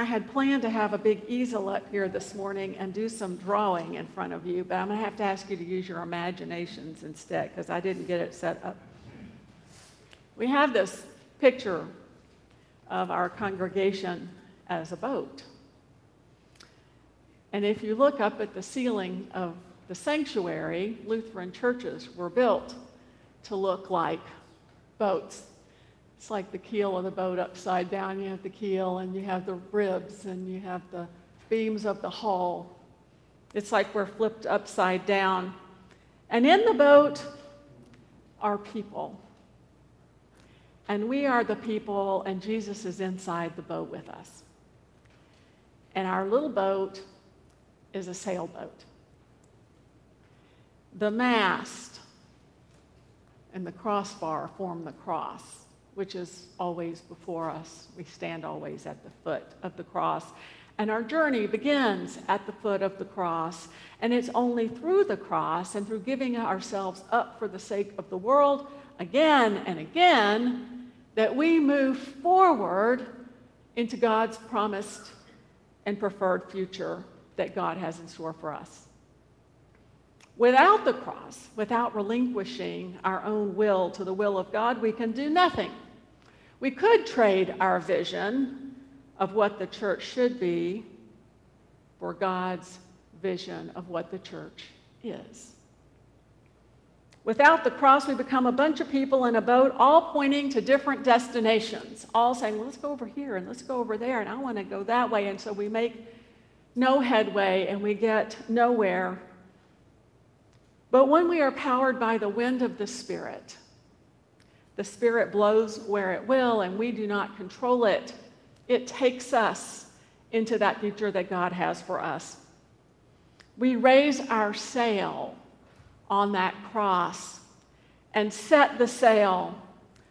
I had planned to have a big easel up here this morning and do some drawing in front of you, but I'm going to have to ask you to use your imaginations instead because I didn't get it set up. We have this picture of our congregation as a boat. And if you look up at the ceiling of the sanctuary, Lutheran churches were built to look like boats. It's like the keel of the boat upside down. You have the keel and you have the ribs and you have the beams of the hull. It's like we're flipped upside down. And in the boat are people. And we are the people, and Jesus is inside the boat with us. And our little boat is a sailboat. The mast and the crossbar form the cross, which is always before us. We stand always at the foot of the cross. And our journey begins at the foot of the cross. And it's only through the cross and through giving ourselves up for the sake of the world again and again that we move forward into God's promised and preferred future that God has in store for us. Without the cross, without relinquishing our own will to the will of God, we can do nothing. We could trade our vision of what the church should be for God's vision of what the church is. Without the cross, we become a bunch of people in a boat, all pointing to different destinations, all saying, well, let's go over here and let's go over there, and I want to go that way. And so we make no headway and we get nowhere but when we are powered by the wind of the Spirit, the Spirit blows where it will and we do not control it. It takes us into that future that God has for us. We raise our sail on that cross and set the sail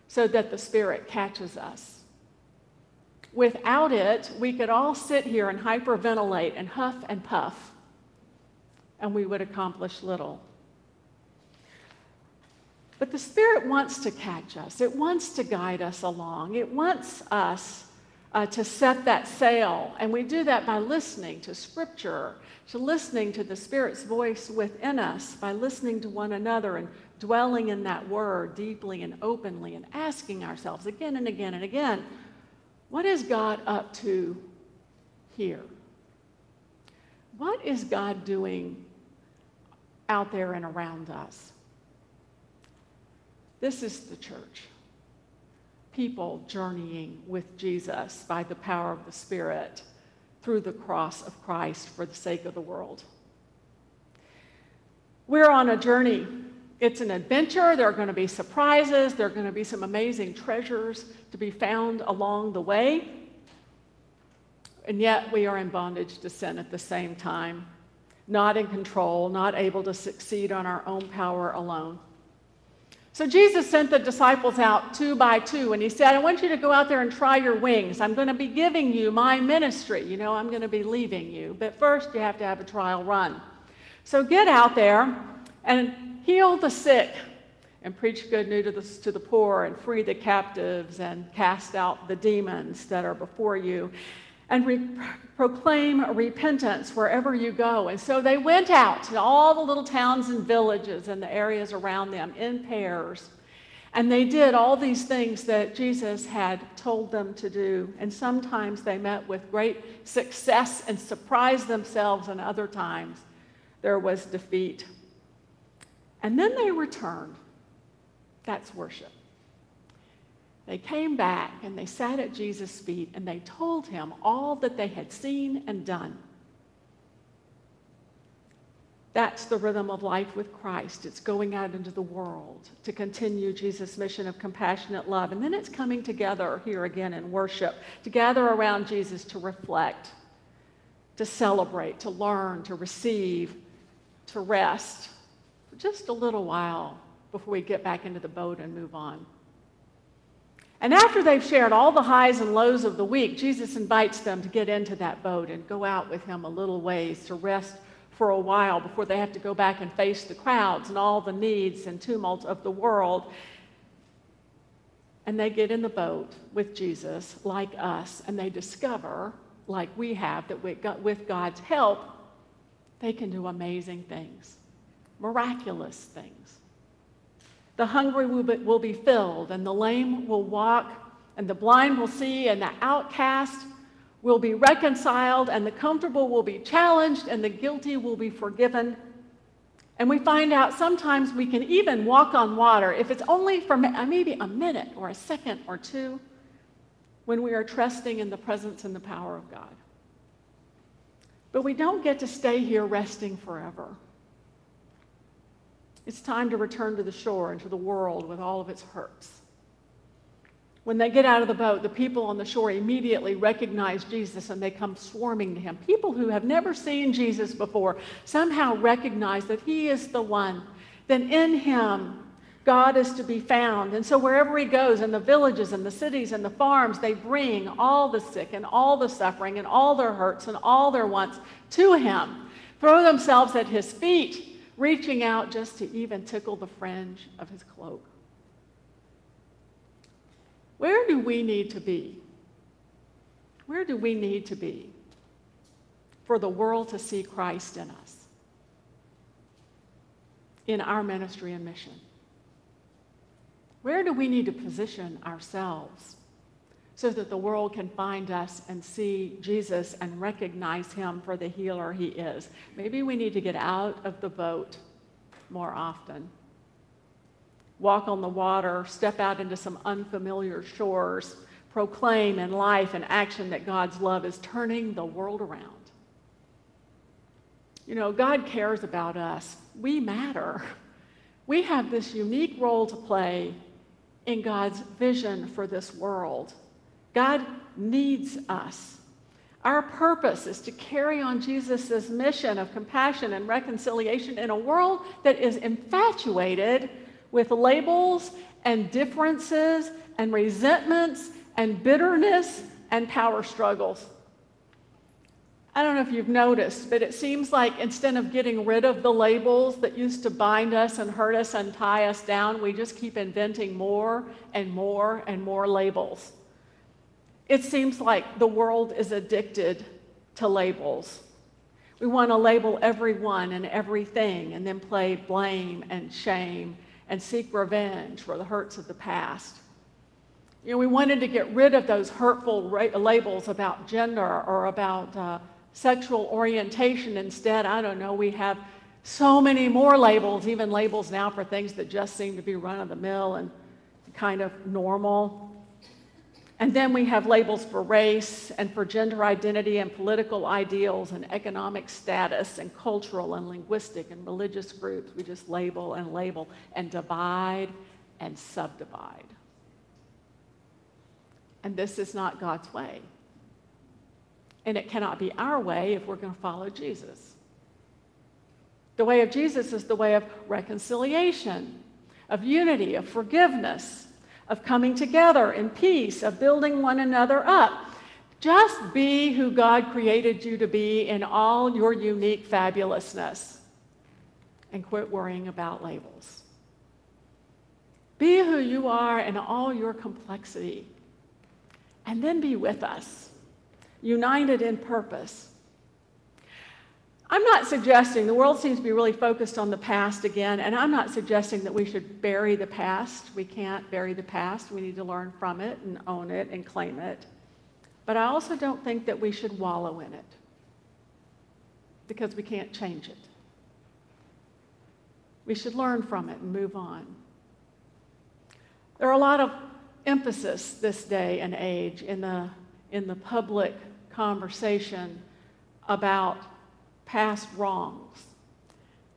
so that the Spirit catches us. Without it, we could all sit here and hyperventilate and huff and puff, and we would accomplish little. But the Spirit wants to catch us, it wants to guide us along, it wants us uh, to set that sail. And we do that by listening to Scripture, to listening to the Spirit's voice within us, by listening to one another and dwelling in that word deeply and openly and asking ourselves again and again and again what is God up to here? What is God doing out there and around us? This is the church. People journeying with Jesus by the power of the Spirit through the cross of Christ for the sake of the world. We're on a journey. It's an adventure. There are going to be surprises. There are going to be some amazing treasures to be found along the way. And yet we are in bondage to sin at the same time, not in control, not able to succeed on our own power alone. So Jesus sent the disciples out two by two, and he said, I want you to go out there and try your wings. I'm going to be giving you my ministry. You know, I'm going to be leaving you. But first, you have to have a trial run. So get out there and heal the sick and preach good news to the, to the poor and free the captives and cast out the demons that are before you and re- proclaim repentance wherever you go. And so they went out to all the little towns and villages and the areas around them in pairs. And they did all these things that Jesus had told them to do. And sometimes they met with great success and surprised themselves, and other times there was defeat. And then they returned. That's worship. They came back and they sat at Jesus' feet and they told him all that they had seen and done. That's the rhythm of life with Christ. It's going out into the world to continue Jesus' mission of compassionate love. And then it's coming together here again in worship, to gather around Jesus to reflect, to celebrate, to learn, to receive, to rest for just a little while before we get back into the boat and move on. And after they've shared all the highs and lows of the week, Jesus invites them to get into that boat and go out with him a little ways to rest for a while before they have to go back and face the crowds and all the needs and tumult of the world. And they get in the boat with Jesus, like us, and they discover, like we have, that with God's help, they can do amazing things, miraculous things. The hungry will be, filled, and the lame will walk, and the blind will see, and the outcast will be reconciled, and the comfortable will be challenged, and the guilty will be forgiven. And we find out sometimes we can even walk on water if it's only for uh, maybe a minute or a second or two when we are trusting in the presence and the power of God. But we don't get to stay here resting forever. It's time to return to the shore and to the world with all of its hurts. When they get out of the boat, the people on the shore immediately recognize Jesus and they come swarming to him. People who have never seen Jesus before somehow recognize that he is the one. Then in him, God is to be found. And so wherever he goes, in the villages and the cities and the farms, they bring all the sick and all the suffering and all their hurts and all their wants to him, throw themselves at his feet, reaching out just to even tickle the fringe of his cloak. Where do we need to be? Where do we need to be for the world to see Christ in us? In our ministry and mission? Where do we need to position ourselves so that the world can find us and see Jesus and recognize him for the healer he is? Maybe we need to get out of the boat more often walk on the water, step out into some unfamiliar shores, proclaim in life and action that God's love is turning the world around. You know, God cares about us. We matter. We have this unique role to play in God's vision for this world. God needs us. Our purpose is to carry on Jesus' mission of compassion and reconciliation in a world that is infatuated with labels and differences and resentments and bitterness and power struggles. I don't know if you've noticed, but it seems like instead of getting rid of the labels that used to bind us and hurt us and tie us down, we just keep inventing more and more and more labels. It seems like the world is addicted to labels. We want to label everyone and everything and then play blame and shame and seek revenge for the hurts of the past. You know, we wanted to get rid of those hurtful ra- labels about gender or about uh, sexual orientation. Instead, I don't know, we have so many more labels, even labels now for things that just seem to be run of the mill and kind of normal. And then we have labels for race and for gender identity and political ideals and economic status and cultural and linguistic and religious groups. We just label and label and divide and subdivide. And this is not God's way. And it cannot be our way if we're going to follow Jesus. The way of Jesus is the way of reconciliation, of unity, of forgiveness, of coming together in peace, of building one another up. Just be who God created you to be in all your unique fabulousness and quit worrying about labels. Be who you are in all your complexity and then be with us, united in purpose I'm not suggesting, the world seems to be really focused on the past again, and I'm not suggesting that we should bury the past. We can't bury the past. We need to learn from it and own it and claim it. But I also don't think that we should wallow in it because we can't change it. We should learn from it and move on. There are a lot of emphasis this day and age in the, in the public conversation about past wrongs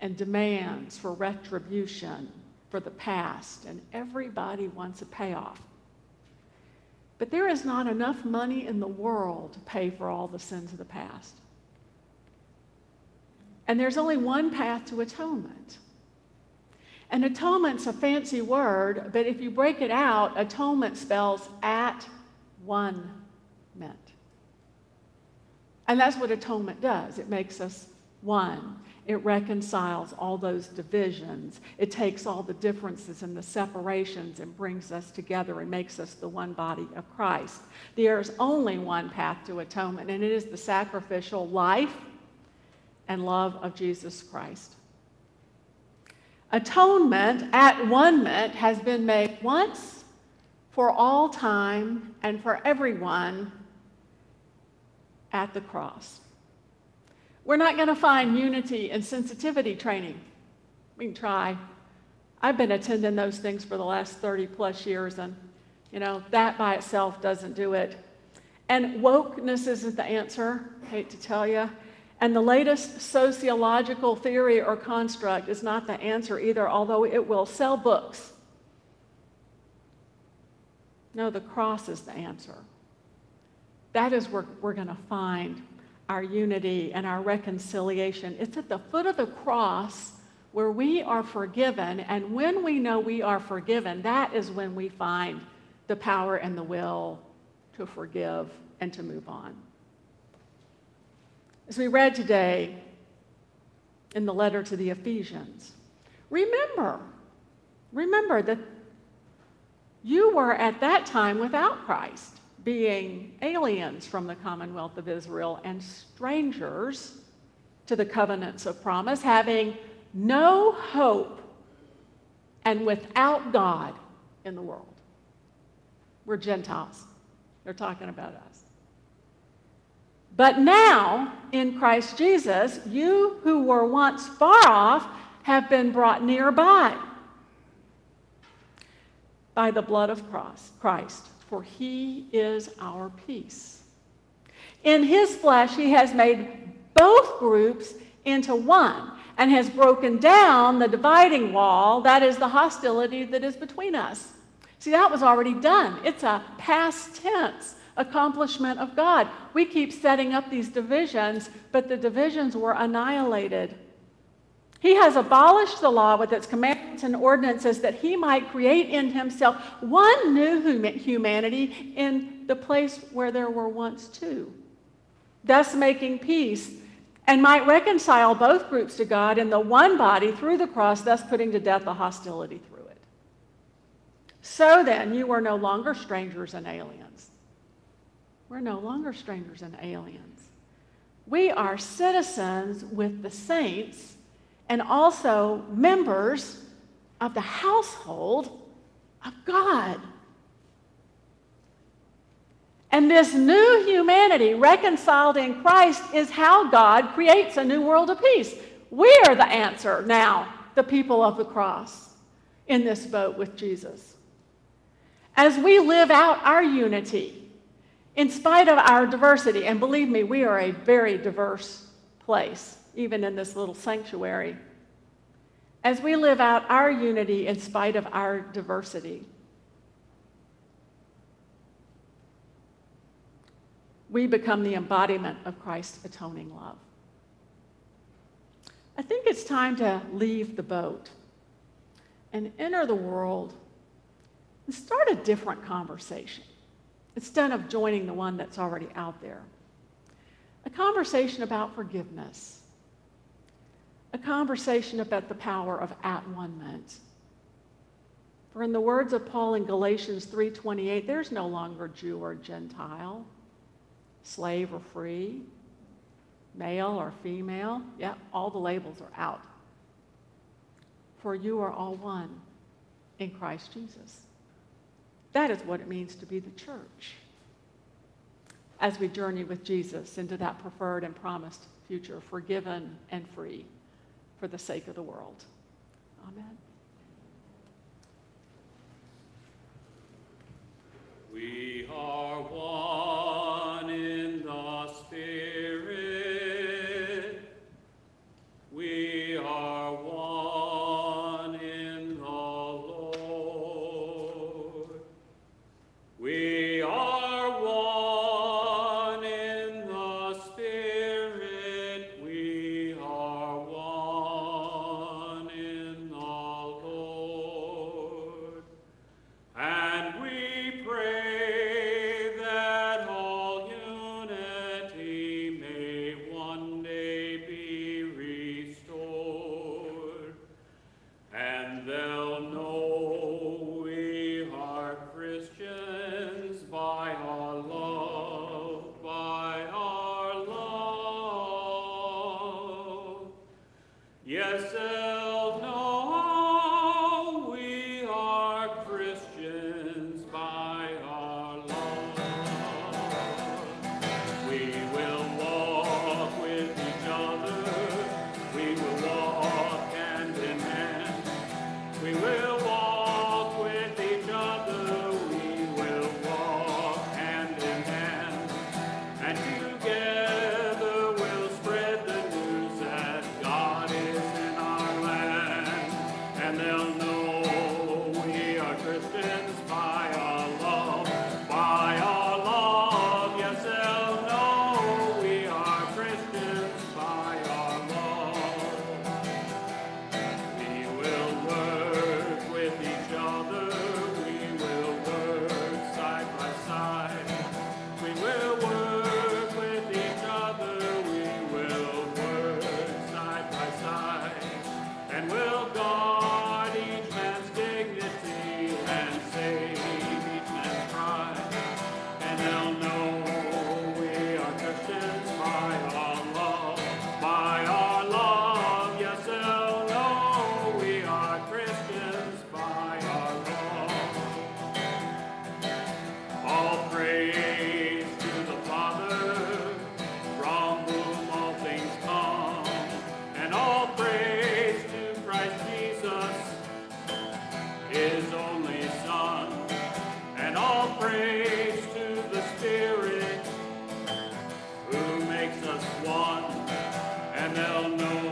and demands for retribution for the past, and everybody wants a payoff. But there is not enough money in the world to pay for all the sins of the past. And there's only one path to atonement. And atonement's a fancy word, but if you break it out, atonement spells at one. And that's what atonement does it makes us one. it reconciles all those divisions. It takes all the differences and the separations and brings us together and makes us the one body of Christ. There is only one path to atonement, and it is the sacrificial life and love of Jesus Christ. Atonement, at one ment, has been made once for all time and for everyone at the cross. We're not going to find unity and sensitivity training. We can try. I've been attending those things for the last 30 plus years, and you know, that by itself doesn't do it. And wokeness isn't the answer, hate to tell you. And the latest sociological theory or construct is not the answer either, although it will sell books. No, the cross is the answer. That is where we're going to find our unity and our reconciliation. It's at the foot of the cross where we are forgiven. And when we know we are forgiven, that is when we find the power and the will to forgive and to move on. As we read today in the letter to the Ephesians, remember, remember that you were at that time without Christ being aliens from the commonwealth of Israel and strangers to the covenants of promise, having no hope and without God in the world. We're Gentiles. They're talking about us. But now, in Christ Jesus, you who were once far off have been brought nearby by the blood of Christ for he is our peace. In his flesh, he has made both groups into one and has broken down the dividing wall, that is the hostility that is between us. See, that was already done. It's a past tense accomplishment of God. We keep setting up these divisions, but the divisions were annihilated he has abolished the law with its commandments and ordinances that he might create in himself one new humanity in the place where there were once two, thus making peace and might reconcile both groups to God in the one body through the cross, thus putting to death the hostility through it. So then, you are no longer strangers and aliens. We're no longer strangers and aliens. We are citizens with the saints and also members of the household of God. And this new humanity reconciled in Christ is how God creates a new world of peace. We are the answer now, the people of the cross, in this boat with Jesus. As we live out our unity, in spite of our diversity, and believe me, we are a very diverse place even in this little sanctuary, as we live out our unity in spite of our diversity. We become the embodiment of Christ's atoning love. I think it's time to leave the boat and enter the world and start a different conversation instead of joining the one that's already out there. A conversation about forgiveness a conversation about the power of at one ment. For in the words of Paul in Galatians 3:28, there's no longer Jew or Gentile, slave or free, male or female. Yeah, all the labels are out. For you are all one in Christ Jesus. That is what it means to be the church. As we journey with Jesus into that preferred and promised future, forgiven and free for the sake of the world. Amen. We are one they'll know